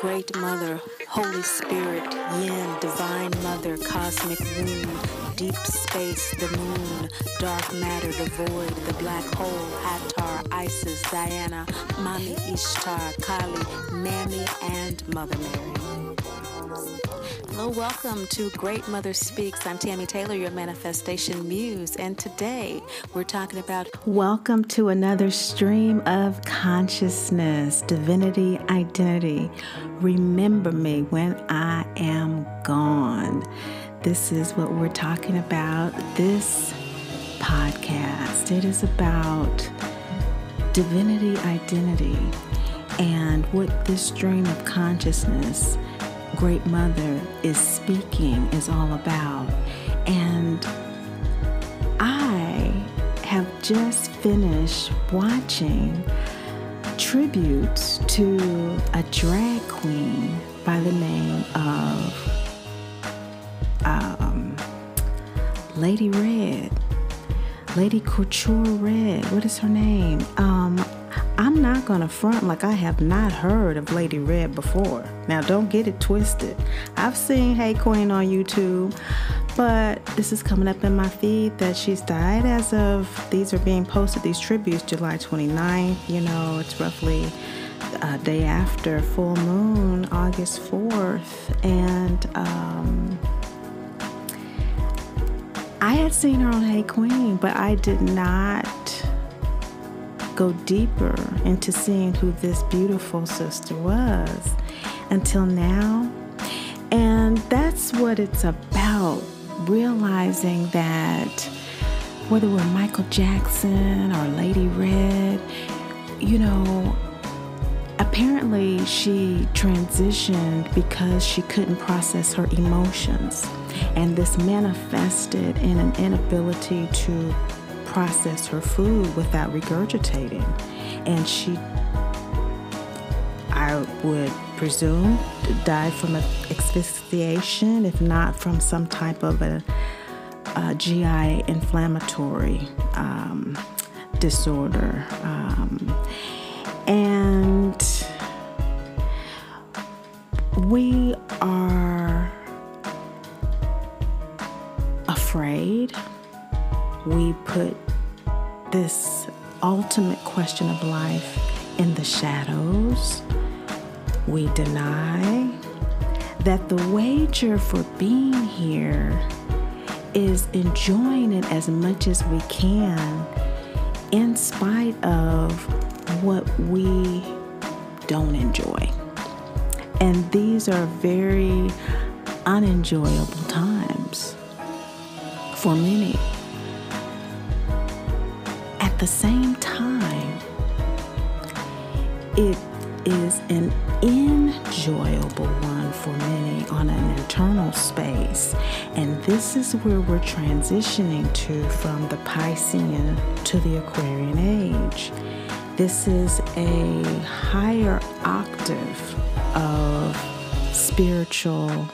Great Mother, Holy Spirit, Yin, Divine Mother, Cosmic Womb, Deep Space, the Moon, Dark Matter, the Void, the Black Hole, Hathor, Isis, Diana, Mami Ishtar, Kali, Mammy, and Mother Mary. Hello, welcome to Great Mother Speaks. I'm Tammy Taylor, your manifestation muse, and today we're talking about Welcome to another stream of consciousness, divinity, identity. Remember me when I am gone. This is what we're talking about this podcast. It is about divinity, identity, and what this stream of consciousness Great Mother is speaking is all about. And I have just finished watching tributes to a drag queen by the name of um, Lady Red. Lady Couture Red. What is her name? Um, I'm not to front like I have not heard of Lady Red before. Now, don't get it twisted. I've seen Hey Qween on YouTube, but this is coming up in my feed that she's died as of these are being posted, these tributes, July 29th. You know, it's roughly a day after full moon, August 4th. And, um, I had seen her on Hey Qween, but I did not go deeper into seeing who this beautiful sister was until now. And that's what it's about realizing that whether we're Michael Jackson or Lady Red, you know, apparently she transitioned because she couldn't process her emotions. And this manifested in an inability to process her food without regurgitating. And she, I would presume, died from asphyxiation, if not from some type of a, a GI inflammatory um, disorder. Um, and we are afraid we put this ultimate question of life in the shadows. We deny that the wager for being here is enjoying it as much as we can in spite of what we don't enjoy. And these are very unenjoyable times for many the same time, it is an enjoyable one for many on an internal space. And this is where we're transitioning to from the Piscean to the Aquarian age. This is a higher octave of spiritual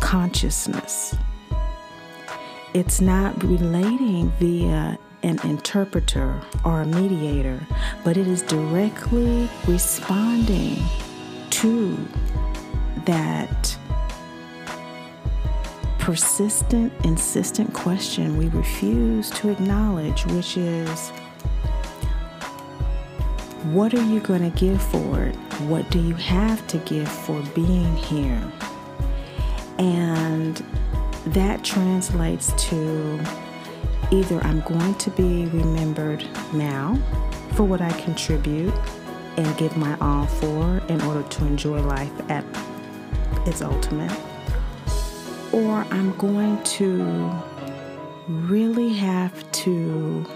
consciousness. It's not relating via an interpreter or a mediator, but it is directly responding to that persistent, insistent question we refuse to acknowledge, which is what are you going to give for it? What do you have to give for being here? And that translates to Either I'm going to be remembered now for what I contribute and give my all for in order to enjoy life at its ultimate, or I'm going to really have to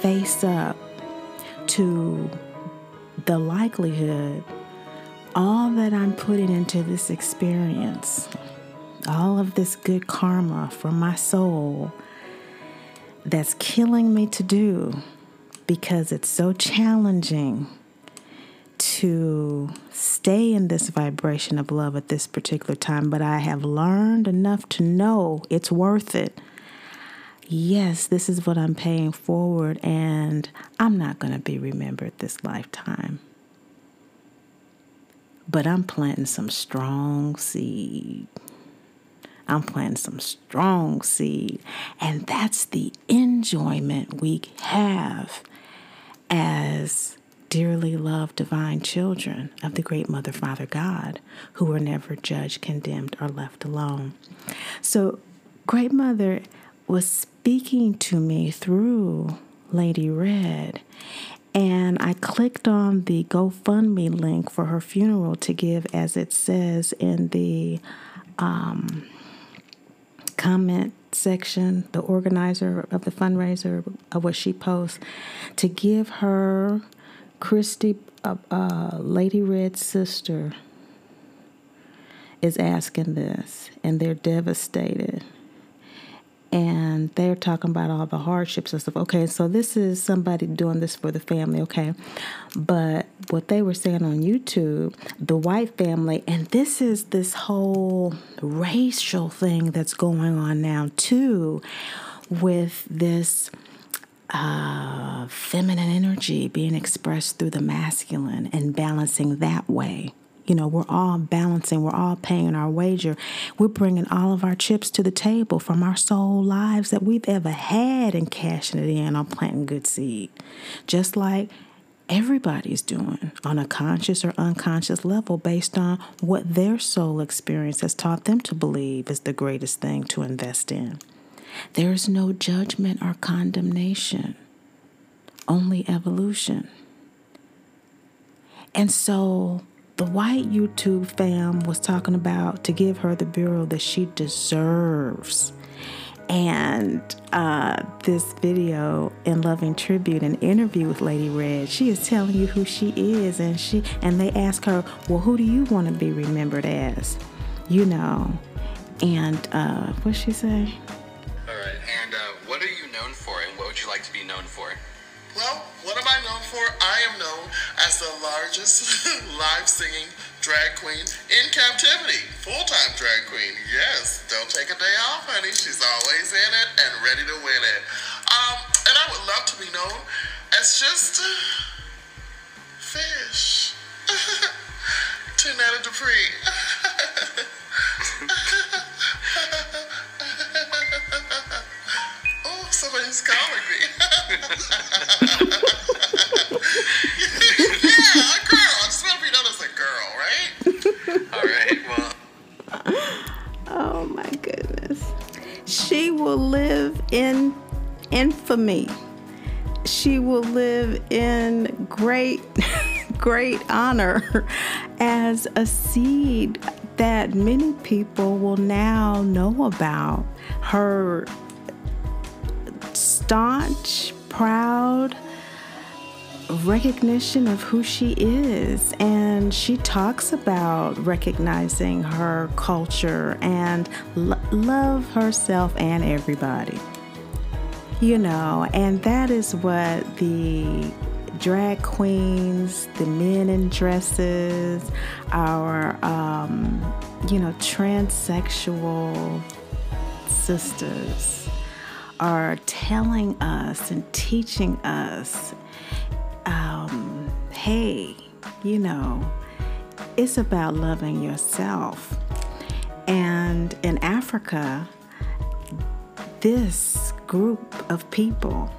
face up to the likelihood all that I'm putting into this experience, all of this good karma from my soul that's killing me to do because it's so challenging to stay in this vibration of love at this particular time, but I have learned enough to know it's worth it. Yes, this is what I'm paying forward, and I'm not going to be remembered this lifetime. but I'm planting some strong seed. I'm planting some strong seed. And that's the enjoyment we have as dearly loved divine children of the great Mother, Father God, who were never judged, condemned, or left alone. So, Great Mother was speaking to me through Lady Red. And I clicked on the GoFundMe link for her funeral to give, as it says in the um, comment section, the organizer of the fundraiser of what she posts, to give her Christy, uh, uh, Lady Red's sister, is asking this, and they're devastated and they're talking about all the hardships and stuff. Okay, so this is somebody doing this for the family, okay? But what they were saying on YouTube, the white family, and this is this whole racial thing that's going on now too, with this uh, feminine energy being expressed through the masculine and balancing that way. You know, we're all balancing, we're all paying our wager. We're bringing all of our chips to the table from our soul lives that we've ever had and cashing it in on planting good seed. Just like everybody's doing on a conscious or unconscious level based on what their soul experience has taught them to believe is the greatest thing to invest in. There is no judgment or condemnation, only evolution. And so the white YouTube fam was talking about to give her the burial that she deserves. And uh, this video in loving tribute, an interview with Lady Red, she is telling you who she is, and she and they ask her, "Well, who do you want to be remembered as?" You know, and uh, what she say? All right, and uh, what are you known for, and what would you like to be known for? Well, what am I known for? I am known as the largest live singing drag queen in captivity. Full time drag queen. Yes, don't take a day off, honey. She's always in it and ready to win it. Um, and I would love to be known as just fish. Tunetta Dupree. oh, somebody's calling me. Will live in infamy. She will live in great, great honor as a seed that many people will now know about. Her staunch, proud, recognition of who she is. And she talks about recognizing her culture and lo- love herself and everybody. You know, and that is what the drag queens, the men in dresses, our, um, you know, transsexual sisters are telling us and teaching us hey, you know, it's about loving yourself. And in Africa, this group of people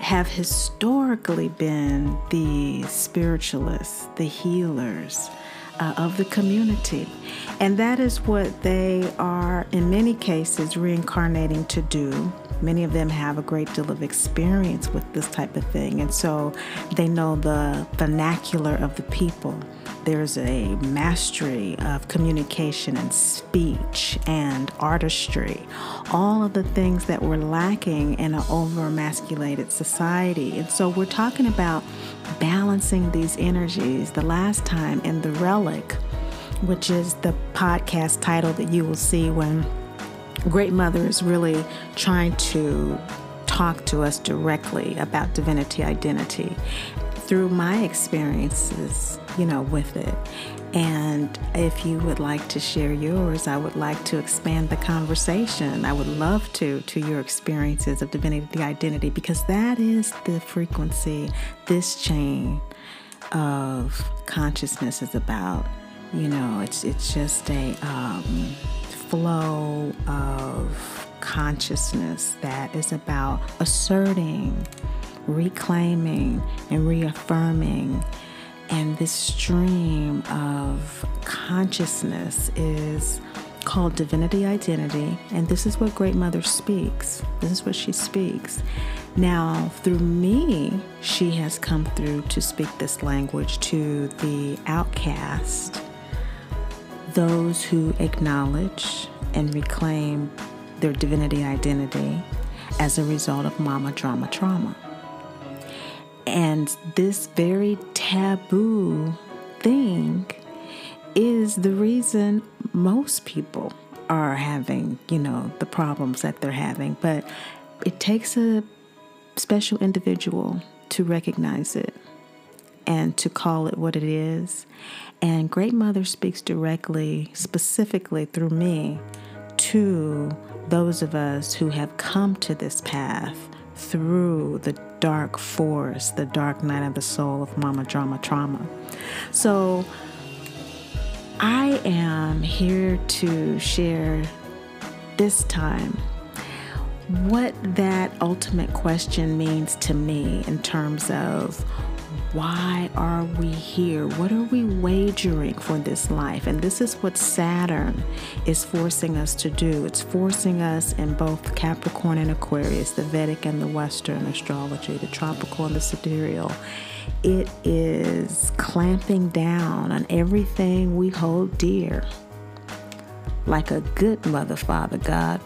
have historically been the spiritualists, the healers uh, of the community. And that is what they are, in many cases, reincarnating to do Many of them have a great deal of experience with this type of thing, and so they know the vernacular of the people. There's a mastery of communication and speech and artistry, all of the things that we're lacking in an over emasculated society. And so we're talking about balancing these energies. The last time in The Relic, which is the podcast title that you will see when Great Mother is really trying to talk to us directly about divinity identity through my experiences, you know, with it. And if you would like to share yours, I would like to expand the conversation. I would love to to your experiences of divinity identity because that is the frequency this chain of consciousness is about. You know, it's it's just a um, flow of consciousness that is about asserting, reclaiming, and reaffirming. And this stream of consciousness is called Divinity Identity. And this is what Great Mother speaks. This is what she speaks. Now, through me, she has come through to speak this language to the outcast, those who acknowledge and reclaim their divinity identity as a result of mama drama trauma. And this very taboo thing is the reason most people are having, you know, the problems that they're having. But it takes a special individual to recognize it and to call it what it is. And Great Mother speaks directly, specifically through me, to those of us who have come to this path through the dark forest, the dark night of the soul of Mama Drama Trauma. So I am here to share this time what that ultimate question means to me in terms of why are we here? What are we wagering for this life? And this is what Saturn is forcing us to do. It's forcing us in both Capricorn and Aquarius, the Vedic and the Western astrology, the tropical and the sidereal. It is clamping down on everything we hold dear, like a good mother, father, God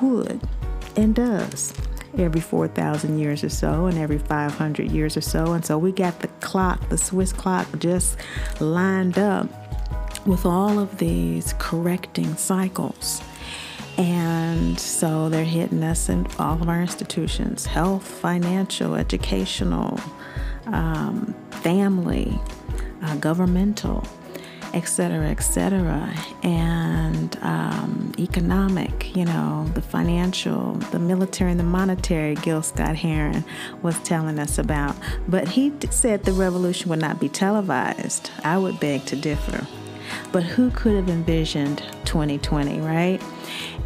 would and does every 4,000 years or so and every 500 years or so. And so we got the clock, the Swiss clock, just lined up with all of these correcting cycles. And so they're hitting us in all of our institutions health, financial, educational, um, family, uh, governmental etc., etc., and um, economic, you know, the financial, the military, and the monetary, Gil Scott Heron was telling us about. But he said the revolution would not be televised. I would beg to differ. But who could have envisioned 2020, right?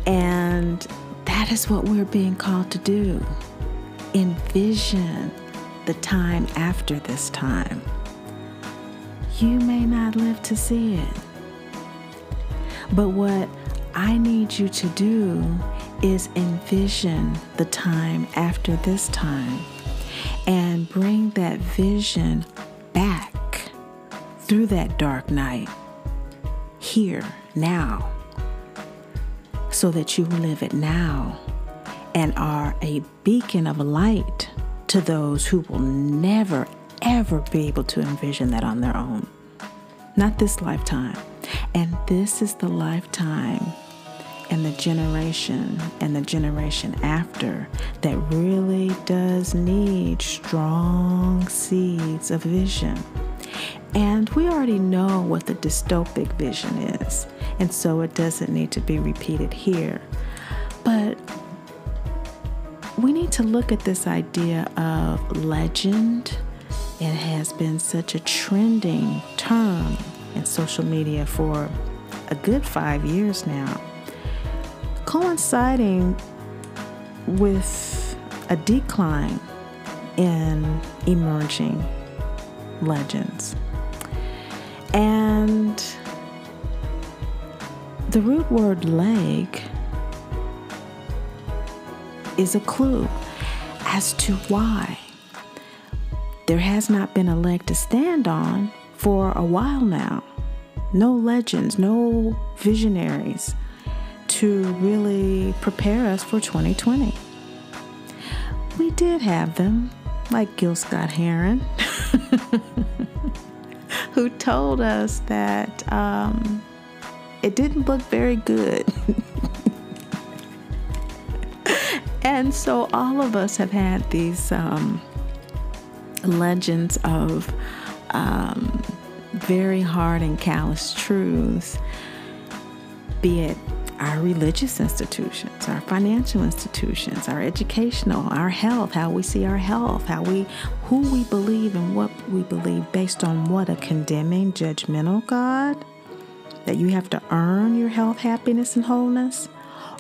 And that is what we're being called to do envision the time after this time you may not live to see it. But what I need you to do is envision the time after this time and bring that vision back through that dark night here, now, so that you live it now and are a beacon of light to those who will never, ever be able to envision that on their own. Not this lifetime. And this is the lifetime and the generation and the generation after that really does need strong seeds of vision. And we already know what the dystopic vision is, and so it doesn't need to be repeated here. But we need to look at this idea of legend it has been such a trending term in social media for a good five years now, coinciding with a decline in emerging legends. And the root word leg is a clue as to why there has not been a leg to stand on for a while now. No legends, no visionaries to really prepare us for 2020. We did have them, like Gil Scott Heron, who told us that um, it didn't look very good. and so all of us have had these um, legends of um, very hard and callous truths, be it our religious institutions, our financial institutions, our educational, our health, how we see our health, how we who we believe and what we believe based on what? A condemning, judgmental God? That you have to earn your health, happiness, and wholeness,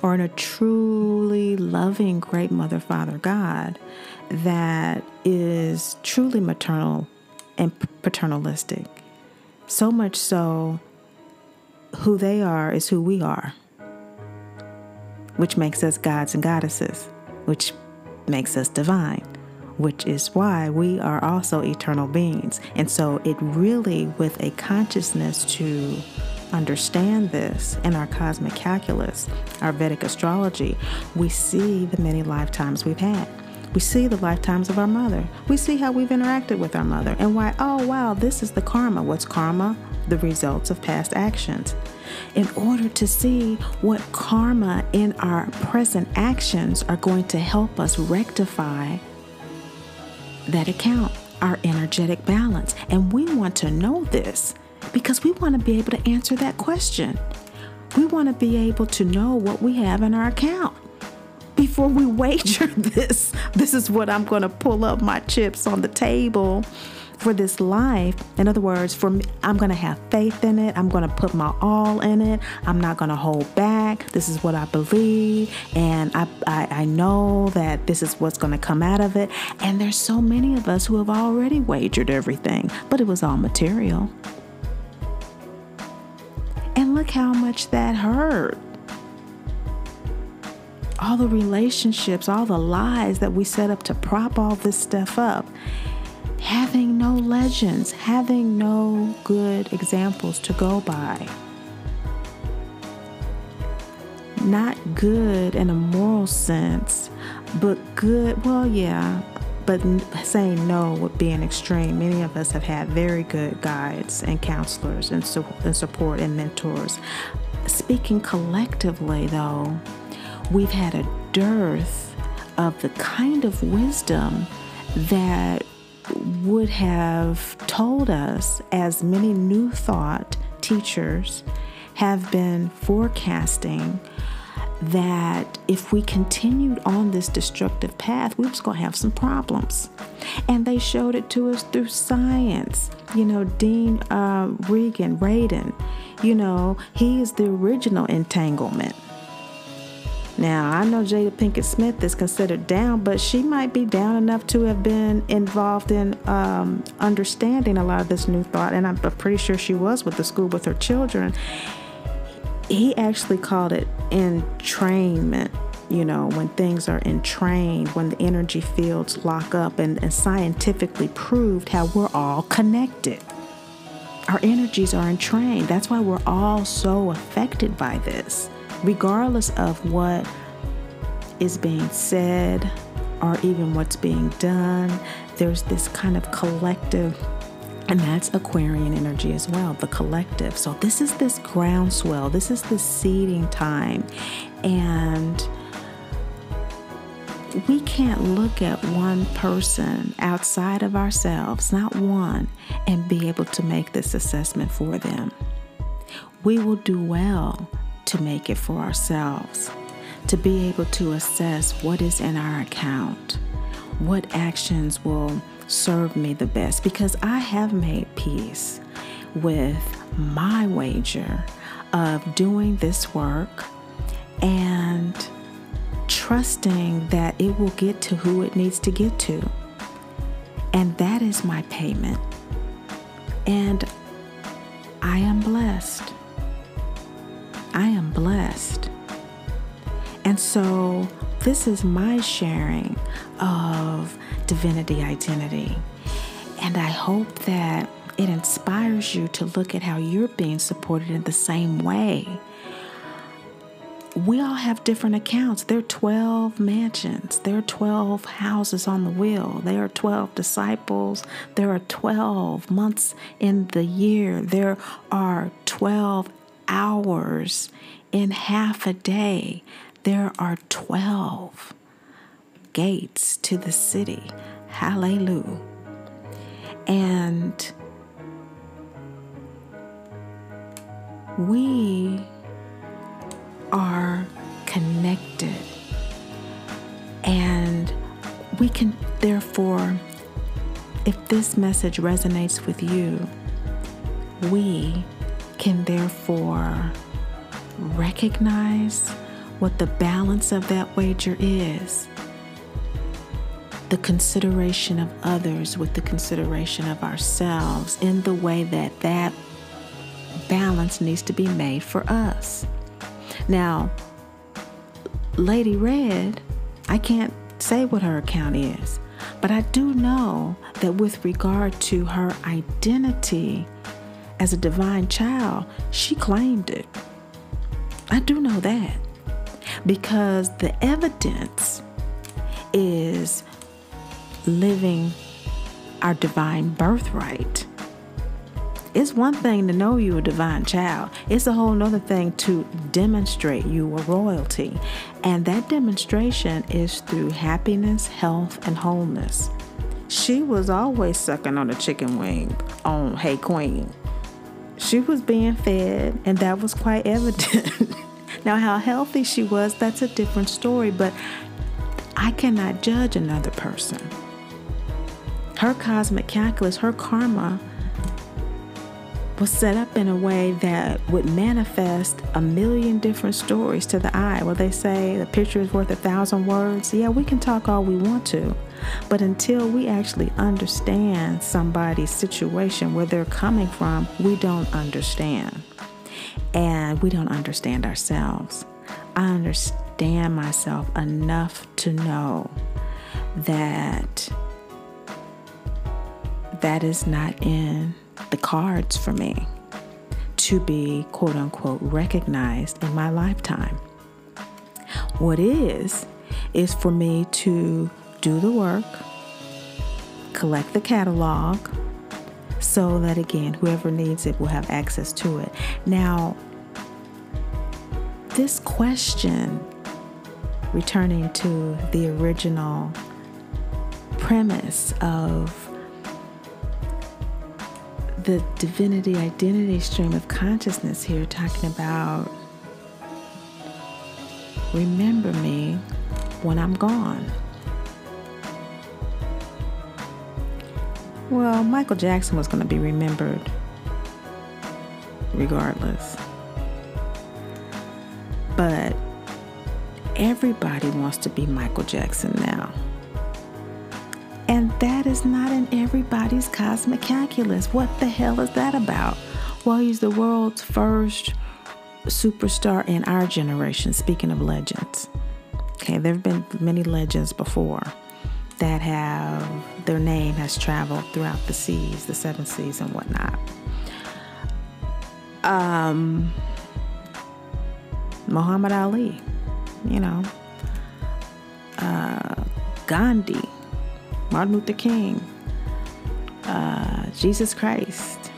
or in a truly loving, great Mother, Father, God that is truly maternal and paternalistic. So much so, who they are is who we are, which makes us gods and goddesses, which makes us divine, which is why we are also eternal beings. And so, it really, with a consciousness to understand this in our cosmic calculus, our Vedic astrology, we see the many lifetimes we've had. We see the lifetimes of our mother. We see how we've interacted with our mother and why, oh, wow, this is the karma. What's karma? The results of past actions. In order to see what karma in our present actions are going to help us rectify that account, our energetic balance. And we want to know this because we want to be able to answer that question. We want to be able to know what we have in our account before we wager this. This is what I'm going to pull up my chips on the table for this life. In other words, for me, I'm going to have faith in it. I'm going to put my all in it. I'm not going to hold back. This is what I believe. And I, I, I know that this is what's going to come out of it. And there's so many of us who have already wagered everything, but it was all material. And look how much that hurt all the relationships, all the lies that we set up to prop all this stuff up, having no legends, having no good examples to go by. Not good in a moral sense, but good, well, yeah, but saying no would be an extreme. Many of us have had very good guides and counselors and, and support and mentors. Speaking collectively, though, we've had a dearth of the kind of wisdom that would have told us, as many new thought teachers have been forecasting, that if we continued on this destructive path, we was going to have some problems. And they showed it to us through science. You know, Dean uh, Regan, Radin, you know, he is the original entanglement. Now, I know Jada Pinkett Smith is considered down, but she might be down enough to have been involved in um, understanding a lot of this new thought, and I'm pretty sure she was with the school with her children. He actually called it entrainment you know, when things are entrained, when the energy fields lock up, and, and, scientifically proved how we're all connected. Our energies are entrained. That's why we're all so affected by this regardless of what is being said or even what's being done, there's this kind of collective, and that's Aquarian energy as well, the collective. So, this is this groundswell, this is the seeding time. And we can't look at one person outside of ourselves, not one, and be able to make this assessment for them. We will do well to make it for ourselves, to be able to assess what is in our account, what actions will serve me the best, because I have made peace with my wager of doing this work and trusting that it will get to who it needs to get to. And that is my payment. And I am blessed. I am blessed. And so, this is my sharing of divinity identity. And I hope that it inspires you to look at how you're being supported in the same way. We all have different accounts. There are 12 mansions. There are 12 houses on the wheel. There are 12 disciples. There are 12 months in the year. There are 12 hours in half a day, there are 12 gates to the city. Hallelujah. And we are connected. And we can, therefore, if this message resonates with you, we can therefore recognize what the balance of that wager is the consideration of others with the consideration of ourselves in the way that that balance needs to be made for us. Now, Lady Red, I can't say what her account is, but I do know that with regard to her identity as a divine child, she claimed it. I do know that because the evidence is living our divine birthright. It's one thing to know you're a divine child. It's a whole nother thing to demonstrate you a royalty. And that demonstration is through happiness, health, and wholeness. She was always sucking on a chicken wing on Hey Qween. She was being fed, and that was quite evident. now, how healthy she was, that's a different story, but I cannot judge another person. Her cosmic calculus, her karma, was set up in a way that would manifest a million different stories to the eye. Well, they say the picture is worth a thousand words. Yeah, we can talk all we want to, but until we actually understand somebody's situation, where they're coming from, we don't understand. And we don't understand ourselves. I understand myself enough to know that that is not in the cards for me to be quote unquote recognized in my lifetime. What is, is for me to do the work, collect the catalog, so that again, whoever needs it will have access to it. Now, this question, returning to the original premise of the divinity identity stream of consciousness here, talking about remember me when I'm gone. Well, Michael Jackson was going to be remembered regardless. But everybody wants to be Michael Jackson now. And that is not in everybody's cosmic calculus. What the hell is that about? Well, he's the world's first superstar in our generation, speaking of legends. Okay, there have been many legends before that have their name has traveled throughout the seas, the seven seas, and whatnot. Um, Muhammad Ali, you know, uh, Gandhi, Martin Luther King, uh, Jesus Christ,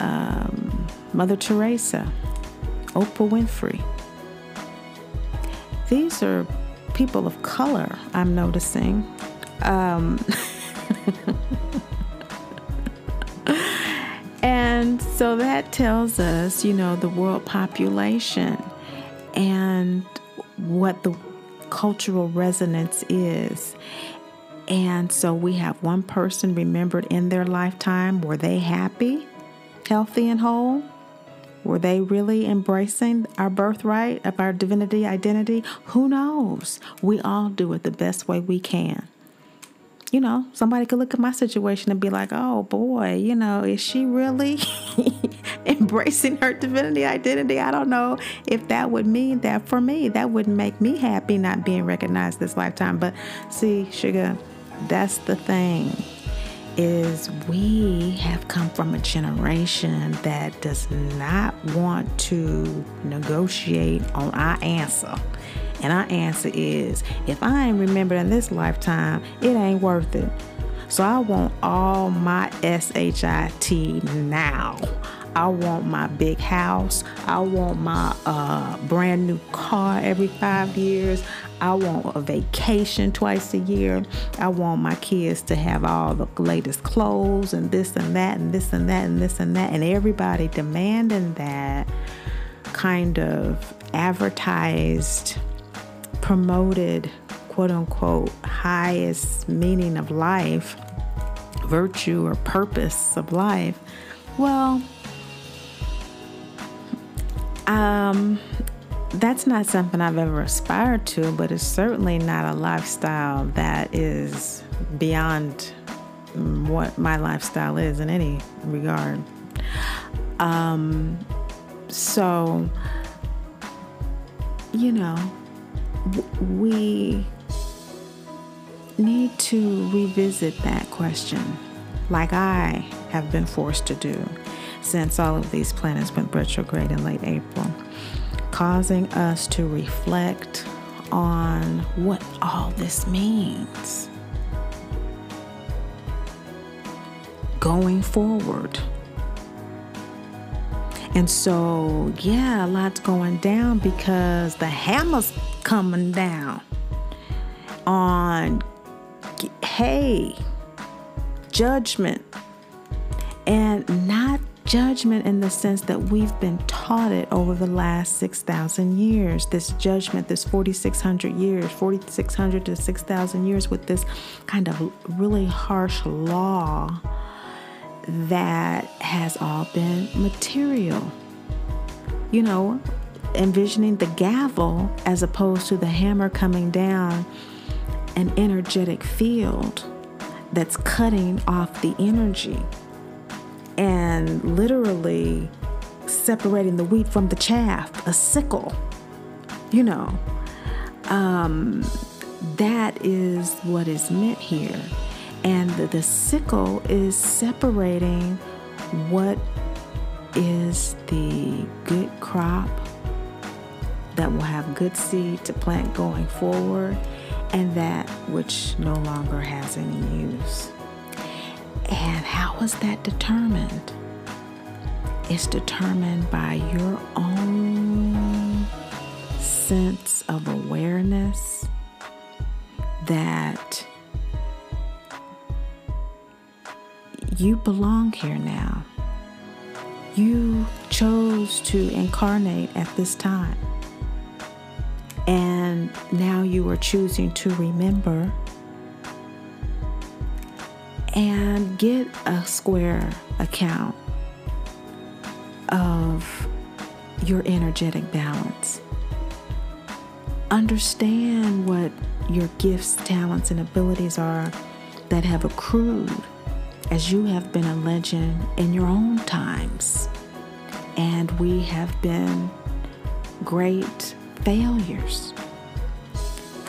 um, Mother Teresa, Oprah Winfrey. These are people of color, I'm noticing. Um, and so that tells us, you know, the world population and what the cultural resonance is. And so we have one person remembered in their lifetime. Were they happy, healthy, and whole? Were they really embracing our birthright of our divinity identity? Who knows? We all do it the best way we can. You know, somebody could look at my situation and be like, oh boy, you know, is she really embracing her divinity identity? I don't know if that would mean that for me. That wouldn't make me happy not being recognized this lifetime. But see, sugar, that's the thing is we have come from a generation that does not want to negotiate on our answer. And our answer is if I ain't remembered in this lifetime, it ain't worth it. So I want all my SHIT now. I want my big house. I want my uh, brand new car every five years. I want a vacation twice a year. I want my kids to have all the latest clothes and this and that and this and that and this and that. And everybody demanding that kind of advertised, promoted, quote unquote, highest meaning of life, virtue or purpose of life. Well, Um, that's not something I've ever aspired to, but it's certainly not a lifestyle that is beyond what my lifestyle is in any regard. Um, so, you know, we need to revisit that question, like I have been forced to do since all of these planets went retrograde in late April, causing us to reflect on what all this means going forward. And so, yeah, a lot's going down because the hammer's coming down on, hey, judgment. And not judgment in the sense that we've been taught it over the last 6,000 years. This judgment, this 4,600 years, 4,600 to 6,000 years with this kind of really harsh law that has all been material. You know, envisioning the gavel as opposed to the hammer coming down, an energetic field that's cutting off the energy and literally separating the wheat from the chaff, a sickle, you know. Um, that is what is meant here. And the, the sickle is separating what is the good crop that will have good seed to plant going forward and that which no longer has any use. And how is that determined? It's determined by your own sense of awareness that you belong here now. You chose to incarnate at this time. And now you are choosing to remember and get a square account of your energetic balance. Understand what your gifts, talents, and abilities are that have accrued as you have been a legend in your own times, and we have been great failures.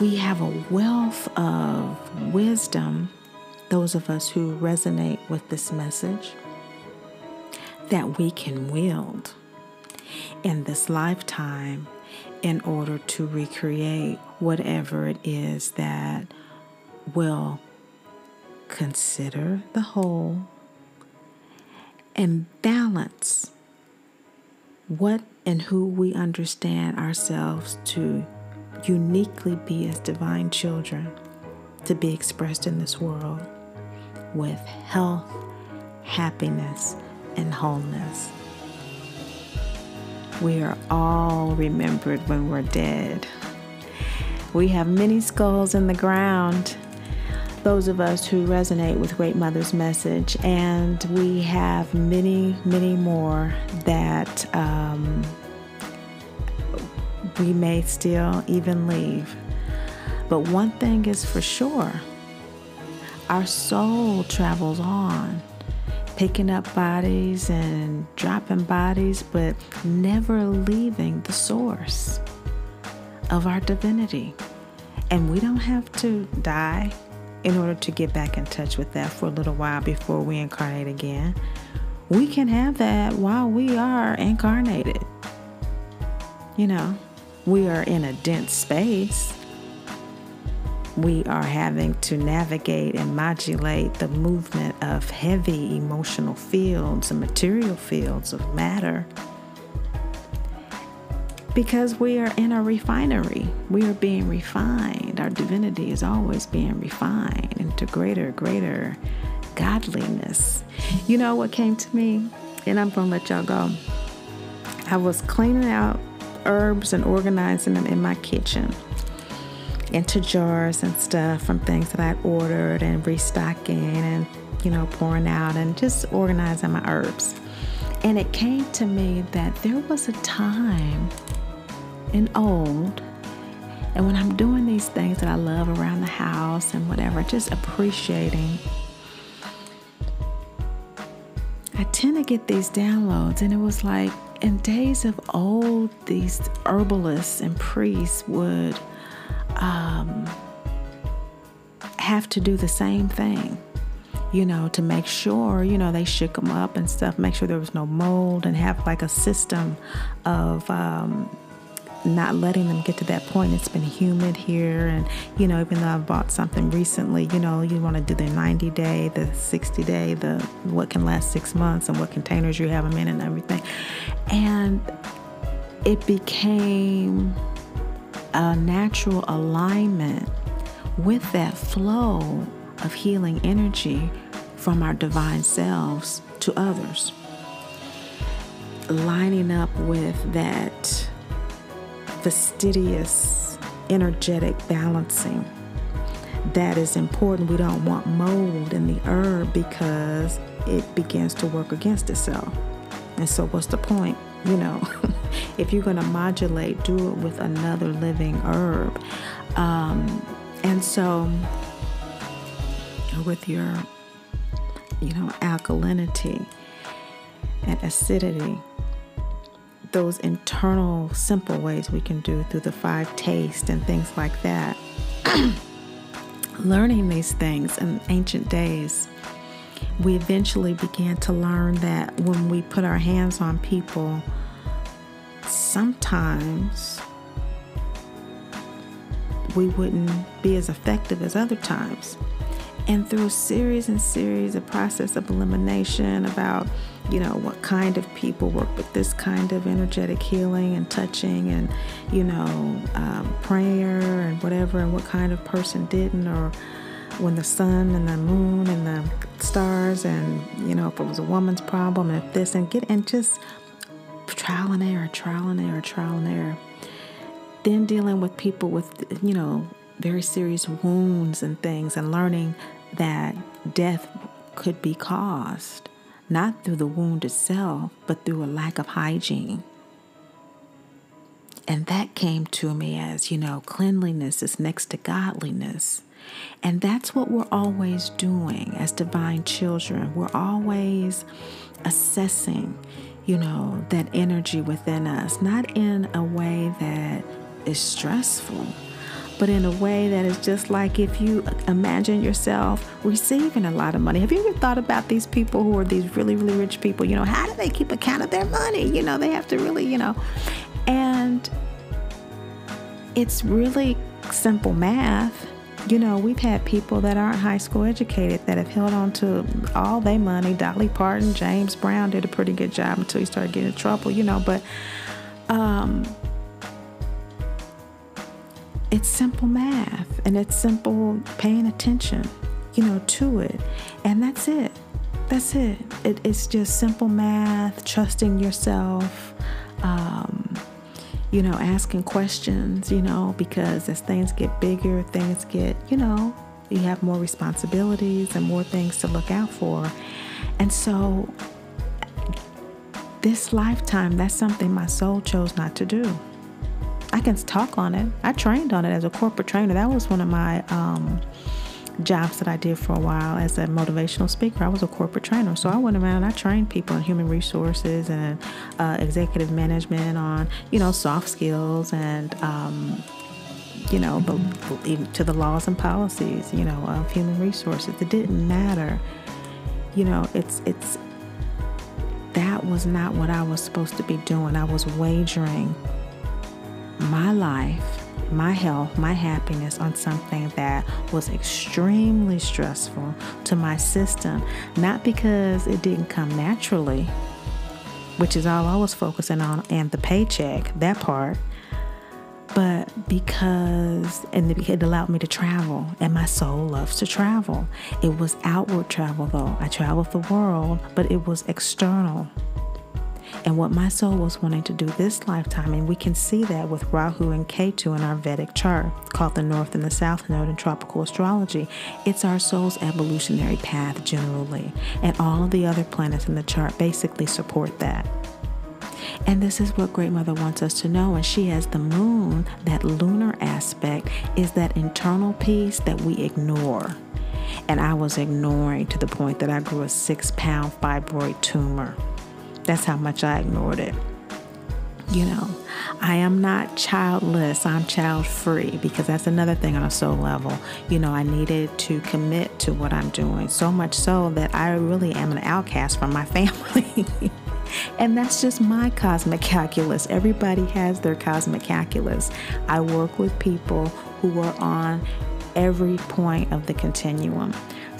We have a wealth of wisdom, those of us who resonate with this message, that we can wield in this lifetime in order to recreate whatever it is that will consider the whole and balance what and who we understand ourselves to uniquely be as divine children to be expressed in this world with health, happiness, and wholeness. We are all remembered when we're dead. We have many skulls in the ground those of us who resonate with Great Mother's message, and we have many, many more that um, we may still even leave. But one thing is for sure our soul travels on, picking up bodies and dropping bodies, but never leaving the source of our divinity. And we don't have to die in order to get back in touch with that for a little while before we incarnate again. We can have that while we are incarnated. You know, we are in a dense space. We are having to navigate and modulate the movement of heavy emotional fields and material fields of matter because we are in a refinery. We are being refined. Our divinity is always being refined into greater, greater godliness. You know what came to me? And I'm going to let y'all go. I was cleaning out herbs and organizing them in my kitchen into jars and stuff from things that I'd ordered and restocking and, you know, pouring out and just organizing my herbs. And it came to me that there was a time in old, and when I'm doing these things that I love around the house and whatever, just appreciating, I tend to get these downloads. And it was like in days of old, these herbalists and priests would um, have to do the same thing you know, to make sure, you know, they shook them up and stuff, make sure there was no mold and have like a system of um, not letting them get to that point. It's been humid here, and you know, even though I've bought something recently, you know, you want to do the 90 day, the 60 day, the what can last six months, and what containers you have them in, and everything. And it became a natural alignment with that flow of healing energy from our divine selves to others. Lining up with that fastidious, energetic balancing that is important. We don't want mold in the herb because it begins to work against itself. And so, what's the point? You know, if you're going to modulate, do it with another living herb. Um, and so, with your you know, alkalinity and acidity. Those internal, simple ways we can do through the five tastes and things like that. Learning these things in ancient days, we eventually began to learn that when we put our hands on people, sometimes we wouldn't be as effective as other times. And through a series and series of process of elimination about you know what kind of people work with this kind of energetic healing and touching and you know um, prayer and whatever and what kind of person didn't or when the sun and the moon and the stars and you know if it was a woman's problem and if this and get and just trial and error trial and error trial and error then dealing with people with you know very serious wounds and things and learning that death could be caused not through the wound itself, but through a lack of hygiene. And that came to me as, you know, cleanliness is next to godliness. And that's what we're always doing as divine children. We're always assessing, you know, that energy within us, not in a way that is stressful, but in a way that is just like if you imagine yourself receiving a lot of money. Have you ever thought about these people who are these really, really rich people? You know, how do they keep account of their money? You know, they have to really, you know, and it's really simple math. You know, we've had people that aren't high school educated that have held on to all their money. Dolly Parton, James Brown did a pretty good job until he started getting in trouble, you know, but um, it's simple math and it's simple paying attention, you know, to it. And that's it. That's it. it it's just simple math, trusting yourself, you know, asking questions, you know, because as things get bigger, things get, you know, you have more responsibilities and more things to look out for. And so, this lifetime, that's something my soul chose not to do. I can talk on it. I trained on it as a corporate trainer. That was one of my um, jobs that I did for a while as a motivational speaker. I was a corporate trainer, so I went around and I trained people in human resources and uh, executive management on you know soft skills and um, you know to the laws and policies you know of human resources. It didn't matter. You know, it's it's that was not what I was supposed to be doing. I was wagering my life, my health, my happiness on something that was extremely stressful to my system, not because it didn't come naturally, which is all I was focusing on, and the paycheck, that part, but because and it allowed me to travel and my soul loves to travel. It was outward travel though. I traveled the world but it was external and what my soul was wanting to do this lifetime. And we can see that with Rahu and Ketu in our Vedic chart, called the North and the South Node in tropical astrology. It's our soul's evolutionary path generally, and all of the other planets in the chart basically support that. And this is what Great Mother wants us to know. And she has the moon, that lunar aspect, is that internal peace that we ignore. And I was ignoring to the point that I grew a six pound fibroid tumor. That's how much I ignored it. You know, I am not childless, I'm child free because that's another thing on a soul level. You know, I needed to commit to what I'm doing, so much so that I really am an outcast from my family. and that's just my cosmic calculus. Everybody has their cosmic calculus. I work with people who are on every point of the continuum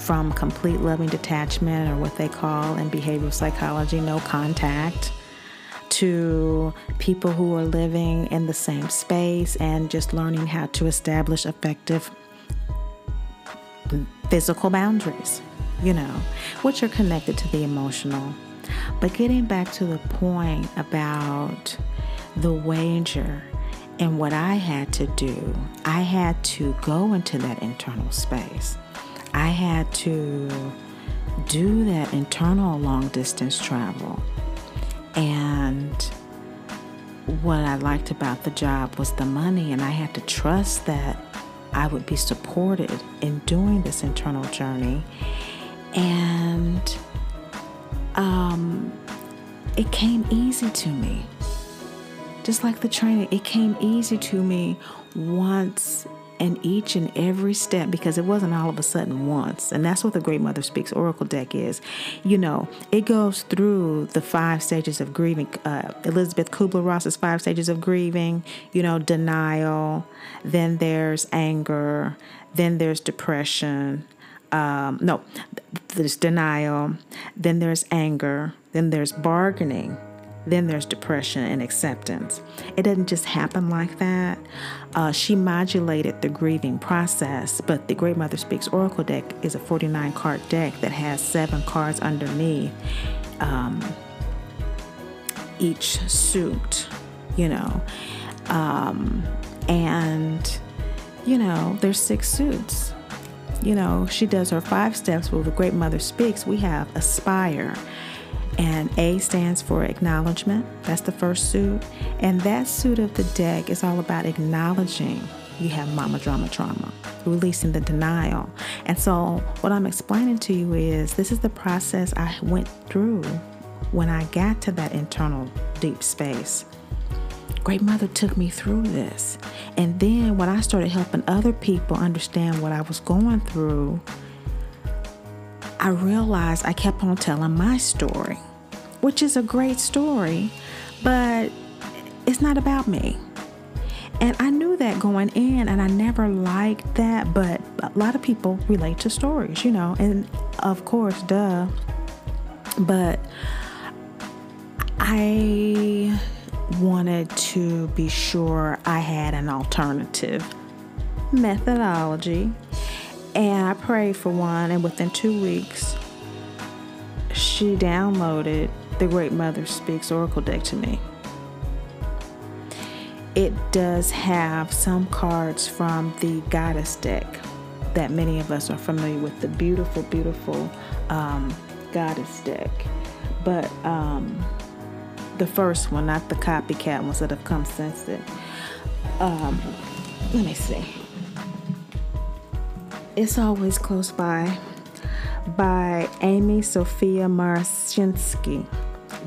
from complete loving detachment, or what they call in behavioral psychology, no contact, to people who are living in the same space and just learning how to establish effective physical boundaries, you know, which are connected to the emotional. But getting back to the point about the wager and what I had to do, I had to go into that internal space. I had to do that internal long distance travel. And what I liked about the job was the money, and I had to trust that I would be supported in doing this internal journey. And um, it came easy to me. Just like the training, it came easy to me once and each and every step because it wasn't all of a sudden once. And that's what the Great Mother Speaks Oracle deck is. You know, it goes through the five stages of grieving. Uh, Elizabeth Kubler Ross's five stages of grieving, you know, denial, then there's anger, then there's depression. Um, no, there's denial, then there's anger, then there's bargaining, then there's depression and acceptance. It doesn't just happen like that. Uh, she modulated the grieving process, but the Great Mother Speaks Oracle deck is a 49 card deck that has seven cards underneath um, each suit, you know. Um, and, you know, there's six suits. You know, she does her five steps where the Great Mother speaks. We have Aspire and A stands for acknowledgement. That's the first suit. And that suit of the deck is all about acknowledging you have mama drama trauma, releasing the denial. And so, what I'm explaining to you is this is the process I went through when I got to that internal deep space. Great Mother took me through this. And then, when I started helping other people understand what I was going through, I realized I kept on telling my story, which is a great story, but it's not about me. And I knew that going in, and I never liked that, but a lot of people relate to stories, you know, and of course, duh. But I wanted to be sure I had an alternative methodology and I prayed for one, and within two weeks, she downloaded the Great Mother Speaks Oracle deck to me. It does have some cards from the Goddess deck that many of us are familiar with, the beautiful, beautiful um, Goddess deck. But um, the first one, not the copycat ones that have come since then. Um, let me see. It's Always Close By by Amy Sophia Marashinsky.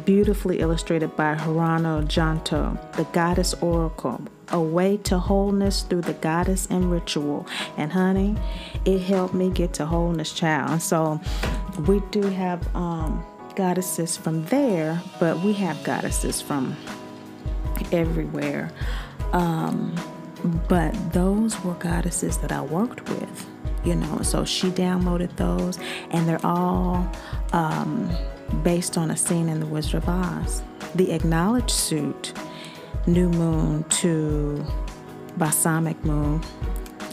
Beautifully illustrated by Hrana Janto, the Goddess Oracle. A way to wholeness through the goddess and ritual. And honey, it helped me get to wholeness, child. And so we do have um, goddesses from there, but we have goddesses from everywhere. Um, but those were goddesses that I worked with you know. So she downloaded those, and they're all um, based on a scene in The Wizard of Oz. The acknowledged suit, New Moon to Balsamic Moon,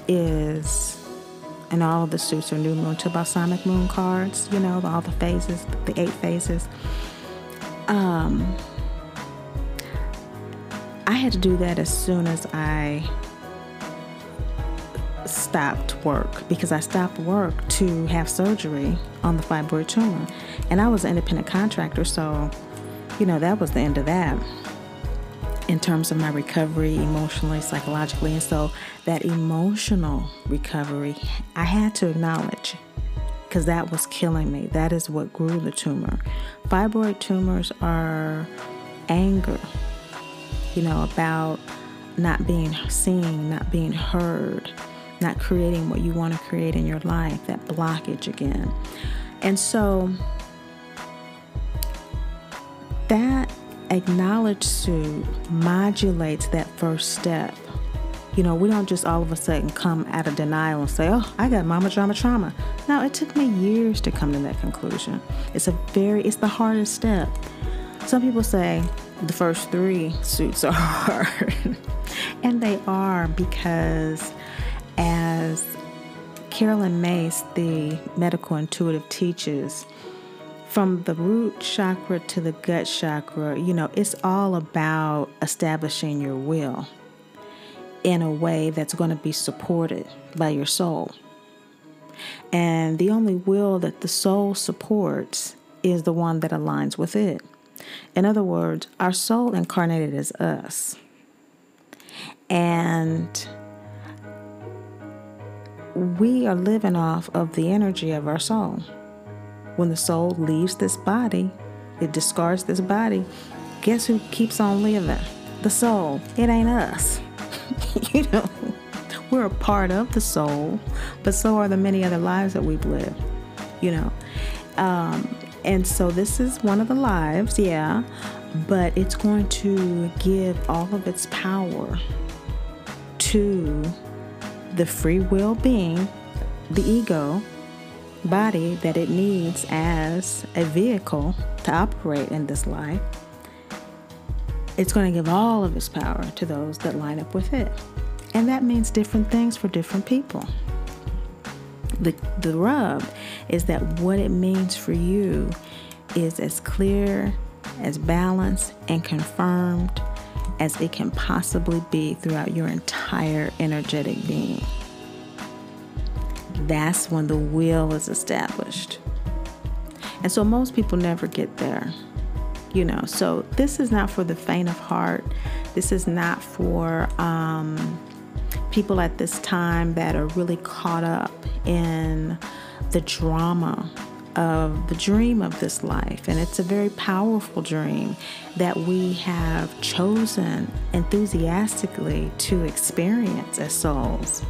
is, and all of the suits are New Moon to Balsamic Moon cards, you know, all the phases, the eight phases. Um, I had to do that as soon as I stopped work because I stopped work to have surgery on the fibroid tumor. And I was an independent contractor, so, you know, that was the end of that in terms of my recovery emotionally, psychologically. And so that emotional recovery, I had to acknowledge because that was killing me. That is what grew the tumor. Fibroid tumors are anger, you know, about not being seen, not being heard, not creating what you want to create in your life, that blockage again. And so that acknowledge suit modulates that first step. You know, we don't just all of a sudden come out of denial and say, oh, I got mama drama trauma. No, it took me years to come to that conclusion. It's a very, it's the hardest step. Some people say the first three suits are hard. and they are because as Caroline Myss, the medical intuitive teaches, from the root chakra to the gut chakra, you know, it's all about establishing your will in a way that's going to be supported by your soul. And the only will that the soul supports is the one that aligns with it. In other words, our soul incarnated as us. And we are living off of the energy of our soul. When the soul leaves this body, it discards this body. Guess who keeps on living? The soul. It ain't us. you know, we're a part of the soul, but so are the many other lives that we've lived, you know. Um, and so this is one of the lives, yeah, but it's going to give all of its power to the free will being, the ego, body that it needs as a vehicle to operate in this life, it's going to give all of its power to those that line up with it. And that means different things for different people. The, the rub is that what it means for you is as clear, as balanced, and confirmed as it can possibly be throughout your entire energetic being that's when the will is established. And so most people never get there, you know. So this is not for the faint of heart. This is not for um, people at this time that are really caught up in the drama of the dream of this life. And it's a very powerful dream that we have chosen enthusiastically to experience as souls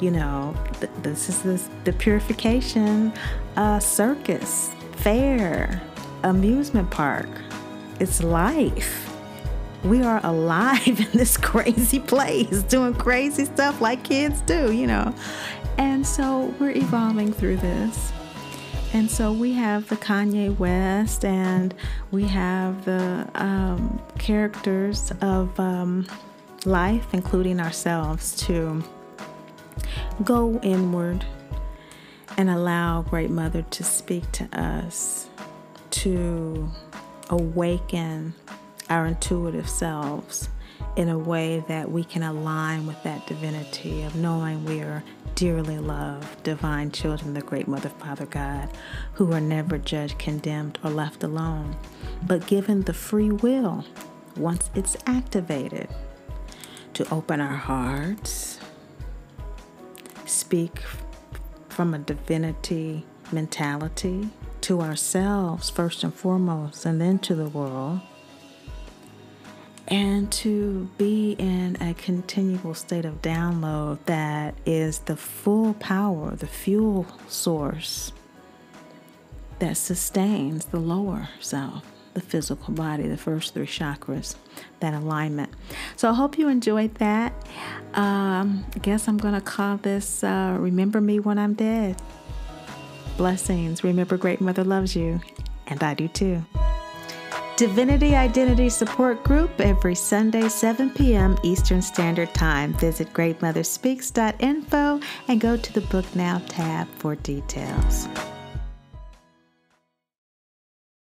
you know, th- this is this, the purification uh, circus, fair, amusement park. It's life. We are alive in this crazy place, doing crazy stuff like kids do, you know. And so we're evolving through this. And so we have the Kanye West and we have the um, characters of um, life, including ourselves, to go inward and allow Great Mother to speak to us, to awaken our intuitive selves in a way that we can align with that divinity of knowing we are dearly loved, divine children the Great Mother, Father God, who are never judged, condemned, or left alone, but given the free will once it's activated to open our hearts speak from a divinity mentality to ourselves first and foremost, and then to the world, and to be in a continual state of download that is the full power, the fuel source that sustains the lower self the physical body, the first three chakras, that alignment. So I hope you enjoyed that. Um, I guess I'm going to call this uh, Remember Me When I'm Dead. Blessings. Remember, Great Mother loves you, and I do too. Divinity Identity Support Group every Sunday, 7 p.m. Eastern Standard Time. Visit greatmotherspeaks.info and go to the Book Now tab for details.